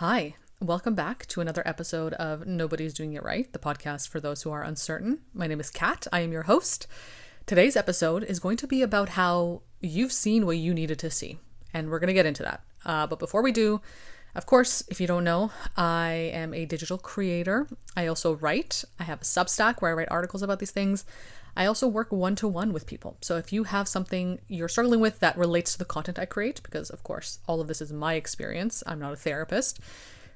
Hi, welcome back to another episode of Nobody's Doing It Right, the podcast for those who are uncertain. My name is Kat, I am your host. Today's episode is going to be about how you've seen what you needed to see, and we're going to get into that. Uh, but before we do, of course, if you don't know, I am a digital creator. I also write. I have a Substack where I write articles about these things. I also work one to one with people. So if you have something you're struggling with that relates to the content I create, because of course, all of this is my experience, I'm not a therapist.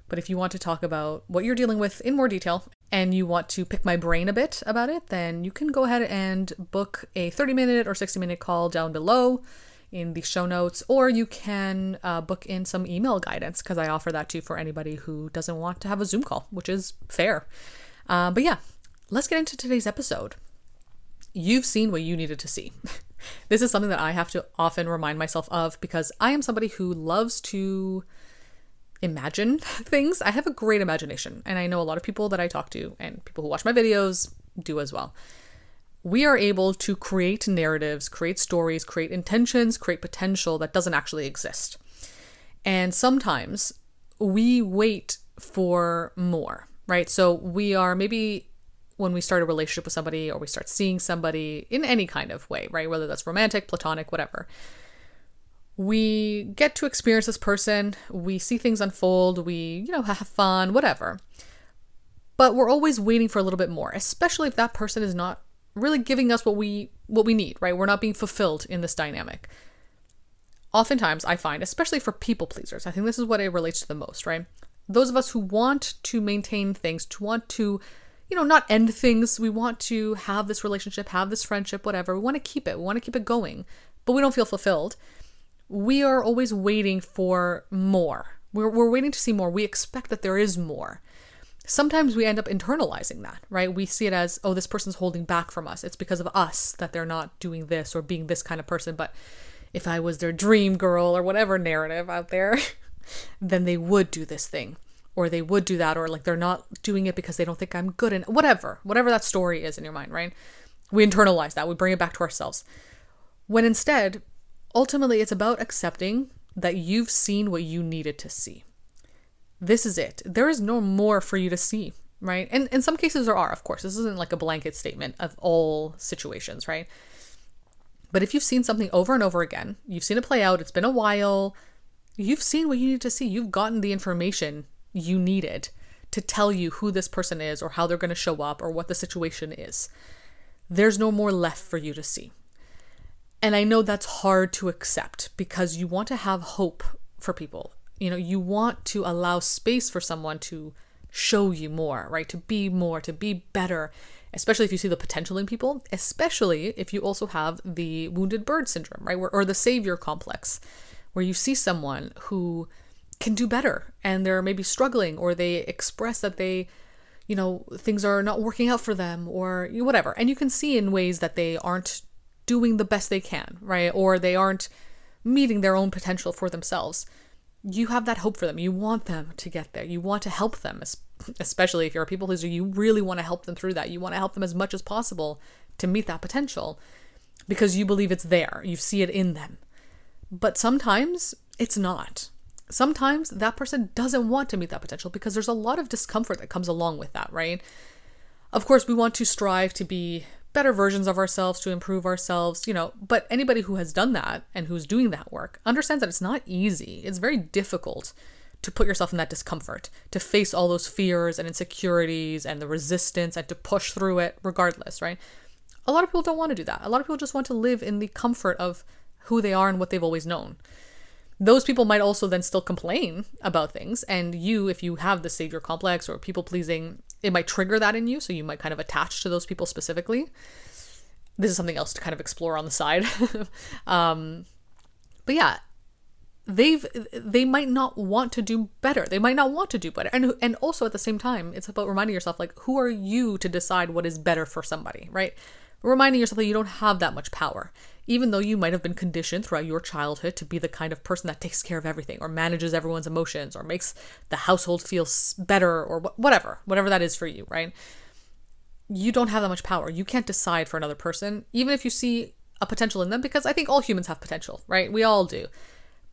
But if you want to talk about what you're dealing with in more detail and you want to pick my brain a bit about it, then you can go ahead and book a 30 minute or 60 minute call down below in the show notes, or you can uh, book in some email guidance because I offer that too for anybody who doesn't want to have a Zoom call, which is fair. Uh, but yeah, let's get into today's episode. You've seen what you needed to see. this is something that I have to often remind myself of because I am somebody who loves to imagine things. I have a great imagination, and I know a lot of people that I talk to and people who watch my videos do as well we are able to create narratives, create stories, create intentions, create potential that doesn't actually exist. And sometimes we wait for more, right? So we are maybe when we start a relationship with somebody or we start seeing somebody in any kind of way, right? Whether that's romantic, platonic, whatever. We get to experience this person, we see things unfold, we, you know, have fun, whatever. But we're always waiting for a little bit more, especially if that person is not really giving us what we what we need, right? We're not being fulfilled in this dynamic. Oftentimes, I find, especially for people pleasers, I think this is what it relates to the most, right? Those of us who want to maintain things, to want to, you know, not end things. We want to have this relationship, have this friendship, whatever. We want to keep it. We want to keep it going, but we don't feel fulfilled. We are always waiting for more. We're, we're waiting to see more. We expect that there is more sometimes we end up internalizing that, right? We see it as, oh, this person's holding back from us. It's because of us that they're not doing this or being this kind of person. But if I was their dream girl or whatever narrative out there, then they would do this thing or they would do that or like they're not doing it because they don't think I'm good and whatever, whatever that story is in your mind, right? We internalize that. We bring it back to ourselves. When instead, ultimately, it's about accepting that you've seen what you needed to see this is it. There is no more for you to see, right? And in some cases there are, of course. This isn't like a blanket statement of all situations, right? But if you've seen something over and over again, you've seen it play out, it's been a while, you've seen what you need to see, you've gotten the information you needed to tell you who this person is or how they're going to show up or what the situation is. There's no more left for you to see. And I know that's hard to accept because you want to have hope for people you know you want to allow space for someone to show you more right to be more to be better especially if you see the potential in people especially if you also have the wounded bird syndrome right or the savior complex where you see someone who can do better and they're maybe struggling or they express that they you know things are not working out for them or whatever and you can see in ways that they aren't doing the best they can right or they aren't meeting their own potential for themselves you have that hope for them. You want them to get there. You want to help them, especially if you're a people pleaser. You really want to help them through that. You want to help them as much as possible to meet that potential because you believe it's there. You see it in them. But sometimes it's not. Sometimes that person doesn't want to meet that potential because there's a lot of discomfort that comes along with that, right? Of course, we want to strive to be better versions of ourselves, to improve ourselves, you know. But anybody who has done that and who's doing that work understands that it's not easy. It's very difficult to put yourself in that discomfort, to face all those fears and insecurities and the resistance and to push through it regardless, right? A lot of people don't want to do that. A lot of people just want to live in the comfort of who they are and what they've always known. Those people might also then still complain about things, and you, if you have the savior complex or people pleasing it might trigger that in you, so you might kind of attach to those people specifically. This is something else to kind of explore on the side. um, but yeah, they've they might not want to do better. They might not want to do better. And and also at the same time, it's about reminding yourself like who are you to decide what is better for somebody, right? Reminding yourself that you don't have that much power even though you might have been conditioned throughout your childhood to be the kind of person that takes care of everything or manages everyone's emotions or makes the household feel better or whatever, whatever that is for you, right? You don't have that much power. You can't decide for another person, even if you see a potential in them, because I think all humans have potential, right? We all do.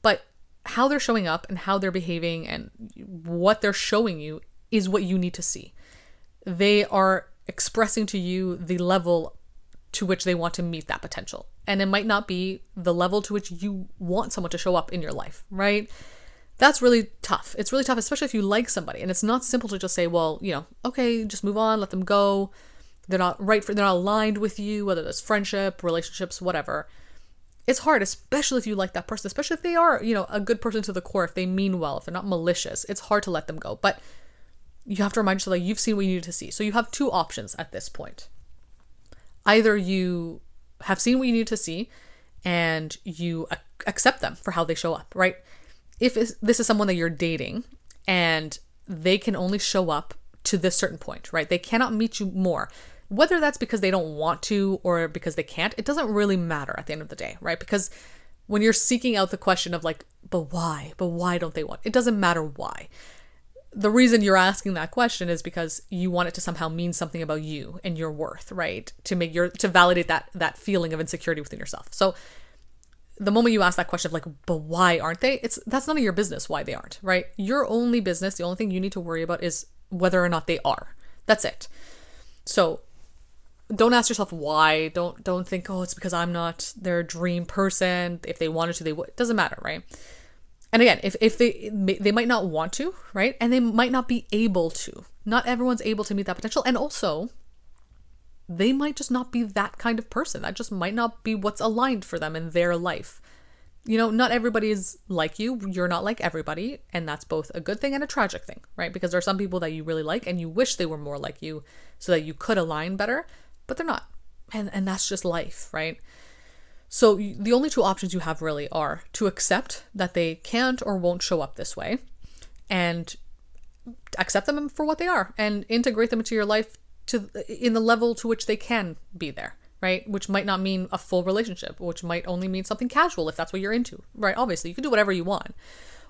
But how they're showing up and how they're behaving and what they're showing you is what you need to see. They are expressing to you the level to which they want to meet that potential. And it might not be the level to which you want someone to show up in your life, right? That's really tough. It's really tough, especially if you like somebody. And it's not simple to just say, well, you know, okay, just move on, let them go. They're not right for, they're not aligned with you, whether it's friendship, relationships, whatever. It's hard, especially if you like that person, especially if they are, you know, a good person to the core, if they mean well, if they're not malicious. It's hard to let them go. But you have to remind yourself that you've seen what you need to see. So you have two options at this point either you have seen what you need to see and you accept them for how they show up, right? If this is someone that you're dating and they can only show up to this certain point, right? They cannot meet you more. Whether that's because they don't want to or because they can't, it doesn't really matter at the end of the day, right? Because when you're seeking out the question of like, but why? But why don't they want? It doesn't matter why the reason you're asking that question is because you want it to somehow mean something about you and your worth, right? To make your to validate that that feeling of insecurity within yourself. So the moment you ask that question of like, but why aren't they? It's that's none of your business why they aren't, right? Your only business, the only thing you need to worry about is whether or not they are. That's it. So don't ask yourself why. Don't don't think, oh, it's because I'm not their dream person. If they wanted to, they would. It doesn't matter, right? And again, if, if they they might not want to, right? And they might not be able to. Not everyone's able to meet that potential. And also, they might just not be that kind of person. That just might not be what's aligned for them in their life. You know, not everybody is like you. You're not like everybody. And that's both a good thing and a tragic thing, right? Because there are some people that you really like and you wish they were more like you so that you could align better, but they're not. And, and that's just life, right? So the only two options you have really are to accept that they can't or won't show up this way and accept them for what they are and integrate them into your life to in the level to which they can be there, right? Which might not mean a full relationship, which might only mean something casual if that's what you're into. Right? Obviously, you can do whatever you want.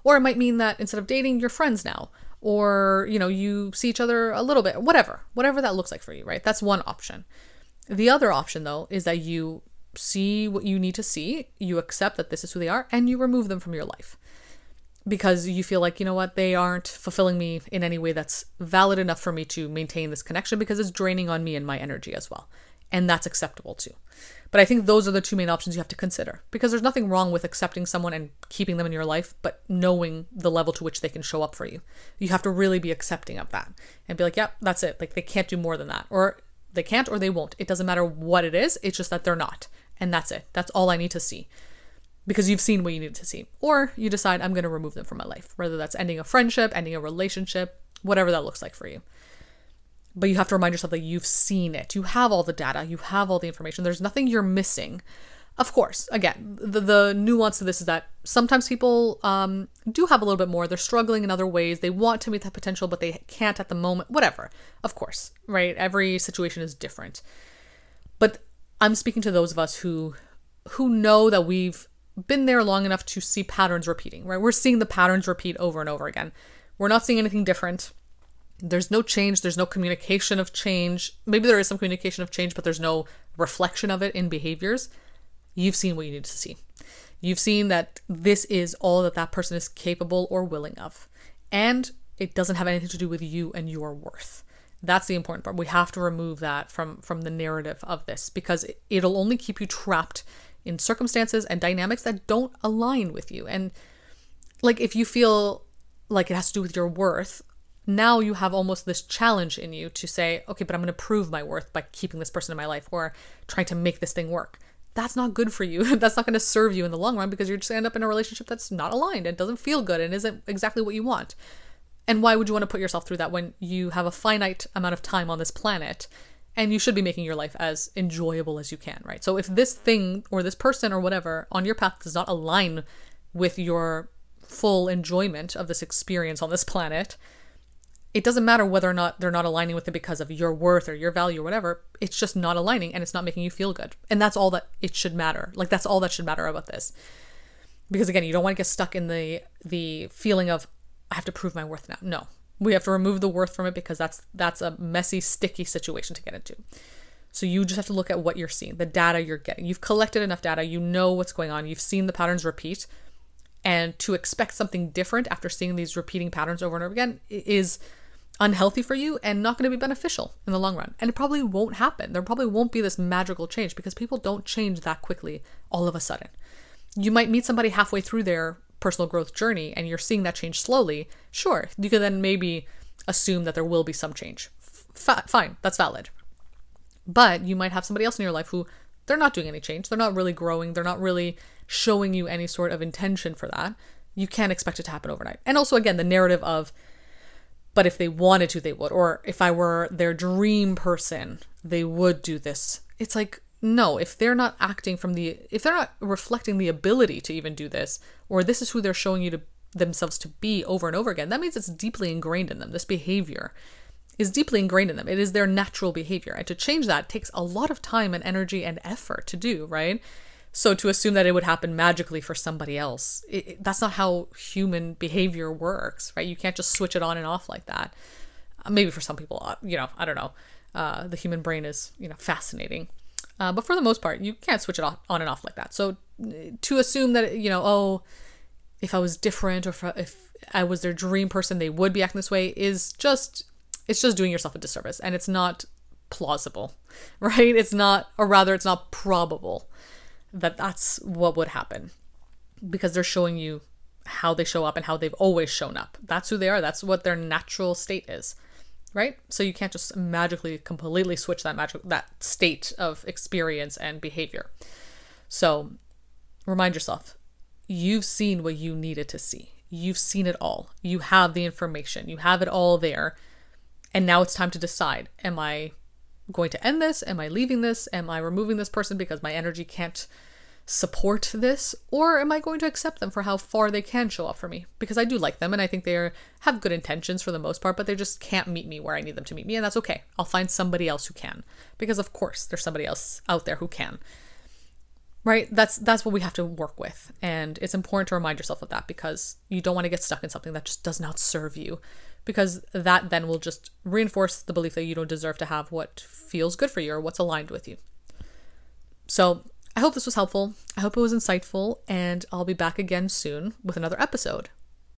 Or it might mean that instead of dating, you're friends now or you know, you see each other a little bit, whatever. Whatever that looks like for you, right? That's one option. The other option though is that you see what you need to see, you accept that this is who they are, and you remove them from your life. Because you feel like, you know what, they aren't fulfilling me in any way that's valid enough for me to maintain this connection because it's draining on me and my energy as well. And that's acceptable too. But I think those are the two main options you have to consider because there's nothing wrong with accepting someone and keeping them in your life, but knowing the level to which they can show up for you. You have to really be accepting of that and be like, yeah, that's it. Like they can't do more than that. Or they can't or they won't. It doesn't matter what it is, it's just that they're not. And that's it. That's all I need to see. Because you've seen what you need to see. Or you decide I'm going to remove them from my life, whether that's ending a friendship, ending a relationship, whatever that looks like for you. But you have to remind yourself that you've seen it. You have all the data, you have all the information. There's nothing you're missing. Of course, again, the, the nuance to this is that sometimes people um, do have a little bit more. They're struggling in other ways. They want to meet that potential, but they can't at the moment. Whatever. Of course, right? Every situation is different. I'm speaking to those of us who who know that we've been there long enough to see patterns repeating, right? We're seeing the patterns repeat over and over again. We're not seeing anything different. There's no change, there's no communication of change. Maybe there is some communication of change, but there's no reflection of it in behaviors. You've seen what you need to see. You've seen that this is all that that person is capable or willing of. And it doesn't have anything to do with you and your worth. That's the important part. We have to remove that from from the narrative of this because it'll only keep you trapped in circumstances and dynamics that don't align with you. And like if you feel like it has to do with your worth, now you have almost this challenge in you to say, okay, but I'm going to prove my worth by keeping this person in my life or trying to make this thing work. That's not good for you. that's not going to serve you in the long run because you're just end up in a relationship that's not aligned and doesn't feel good and isn't exactly what you want. And why would you want to put yourself through that when you have a finite amount of time on this planet and you should be making your life as enjoyable as you can, right? So if this thing or this person or whatever on your path does not align with your full enjoyment of this experience on this planet, it doesn't matter whether or not they're not aligning with it because of your worth or your value or whatever. It's just not aligning and it's not making you feel good. And that's all that it should matter. Like that's all that should matter about this. Because again, you don't want to get stuck in the the feeling of I have to prove my worth now. No. We have to remove the worth from it because that's that's a messy, sticky situation to get into. So you just have to look at what you're seeing, the data you're getting. You've collected enough data, you know what's going on, you've seen the patterns repeat. And to expect something different after seeing these repeating patterns over and over again is unhealthy for you and not going to be beneficial in the long run. And it probably won't happen. There probably won't be this magical change because people don't change that quickly all of a sudden. You might meet somebody halfway through their personal growth journey and you're seeing that change slowly. Sure, you can then maybe assume that there will be some change. F- fine, that's valid. But you might have somebody else in your life who they're not doing any change. They're not really growing. They're not really showing you any sort of intention for that. You can't expect it to happen overnight. And also, again, the narrative of, but if they wanted to, they would. Or if I were their dream person, they would do this. It's like, no, if they're not acting from the, if they're not reflecting the ability to even do this, or this is who they're showing you to themselves to be over and over again, that means it's deeply ingrained in them, this behavior is deeply ingrained in them. It is their natural behavior. And to change that takes a lot of time and energy and effort to do, right? So to assume that it would happen magically for somebody else, it, it, that's not how human behavior works, right? You can't just switch it on and off like that. Uh, maybe for some people, uh, you know, I don't know. Uh, the human brain is, you know, fascinating. Uh, but for the most part, you can't switch it on and off like that. So to assume that, you know, oh, if I was different or if, if I was their dream person, they would be acting this way is just it's just doing yourself a disservice and it's not plausible, right? It's not, or rather, it's not probable that that's what would happen because they're showing you how they show up and how they've always shown up. That's who they are. That's what their natural state is, right? So you can't just magically completely switch that magic that state of experience and behavior. So remind yourself, you've seen what you needed to see. You've seen it all. You have the information. You have it all there. And now it's time to decide am I going to end this? Am I leaving this? Am I removing this person because my energy can't support this? Or am I going to accept them for how far they can show up for me? Because I do like them and I think they are, have good intentions for the most part, but they just can't meet me where I need them to meet me. And that's okay. I'll find somebody else who can. Because of course there's somebody else out there who can. Right? That's that's what we have to work with. And it's important to remind yourself of that because you don't want to get stuck in something that just does not serve you because that then will just reinforce the belief that you don't deserve to have what feels good for you or what's aligned with you. So, I hope this was helpful. I hope it was insightful, and I'll be back again soon with another episode.